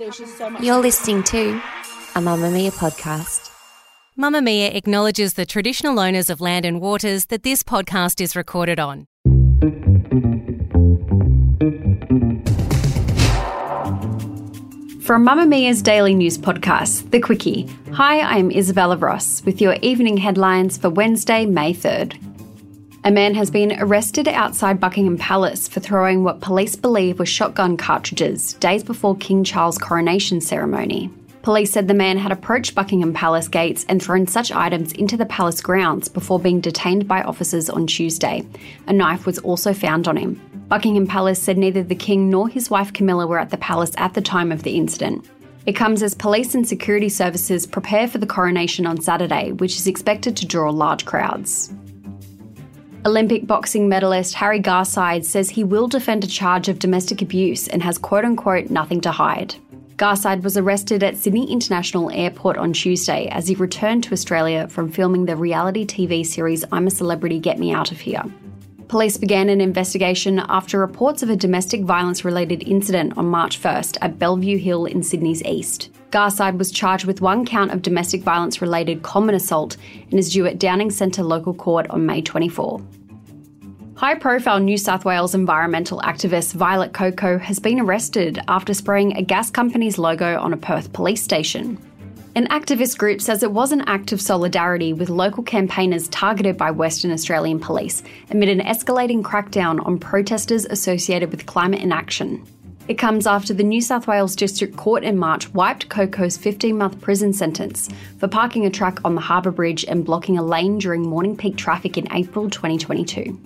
You're listening to a Mamamia podcast. Mamamia acknowledges the traditional owners of land and waters that this podcast is recorded on. From Mamamia's daily news podcast, The Quicky. Hi, I'm Isabella Ross with your evening headlines for Wednesday, May 3rd. A man has been arrested outside Buckingham Palace for throwing what police believe were shotgun cartridges days before King Charles' coronation ceremony. Police said the man had approached Buckingham Palace gates and thrown such items into the palace grounds before being detained by officers on Tuesday. A knife was also found on him. Buckingham Palace said neither the King nor his wife Camilla were at the palace at the time of the incident. It comes as police and security services prepare for the coronation on Saturday, which is expected to draw large crowds. Olympic boxing medalist Harry Garside says he will defend a charge of domestic abuse and has quote unquote nothing to hide. Garside was arrested at Sydney International Airport on Tuesday as he returned to Australia from filming the reality TV series I'm a Celebrity Get Me Out of Here. Police began an investigation after reports of a domestic violence related incident on March 1st at Bellevue Hill in Sydney's east. Garside was charged with one count of domestic violence related common assault and is due at Downing Centre Local Court on May 24. High profile New South Wales environmental activist Violet Coco has been arrested after spraying a gas company's logo on a Perth police station. An activist group says it was an act of solidarity with local campaigners targeted by Western Australian police amid an escalating crackdown on protesters associated with climate inaction. It comes after the New South Wales District Court in March wiped Coco's 15 month prison sentence for parking a truck on the Harbour Bridge and blocking a lane during morning peak traffic in April 2022.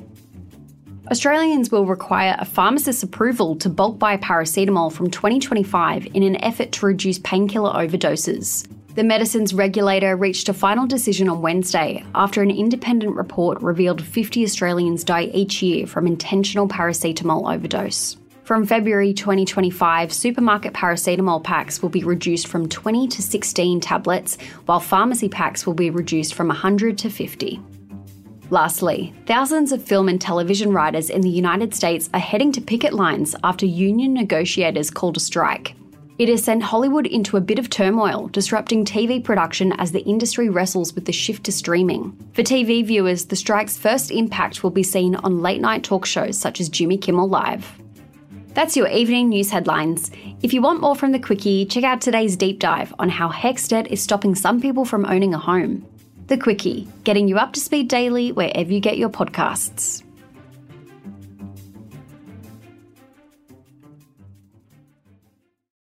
Australians will require a pharmacist's approval to bulk buy paracetamol from 2025 in an effort to reduce painkiller overdoses. The medicines regulator reached a final decision on Wednesday after an independent report revealed 50 Australians die each year from intentional paracetamol overdose. From February 2025, supermarket paracetamol packs will be reduced from 20 to 16 tablets, while pharmacy packs will be reduced from 100 to 50. Lastly, thousands of film and television writers in the United States are heading to picket lines after union negotiators called a strike. It has sent Hollywood into a bit of turmoil, disrupting TV production as the industry wrestles with the shift to streaming. For TV viewers, the strike's first impact will be seen on late night talk shows such as Jimmy Kimmel Live. That's your evening news headlines. If you want more from the Quicky, check out today's deep dive on how HECS is stopping some people from owning a home. The Quicky, getting you up to speed daily wherever you get your podcasts.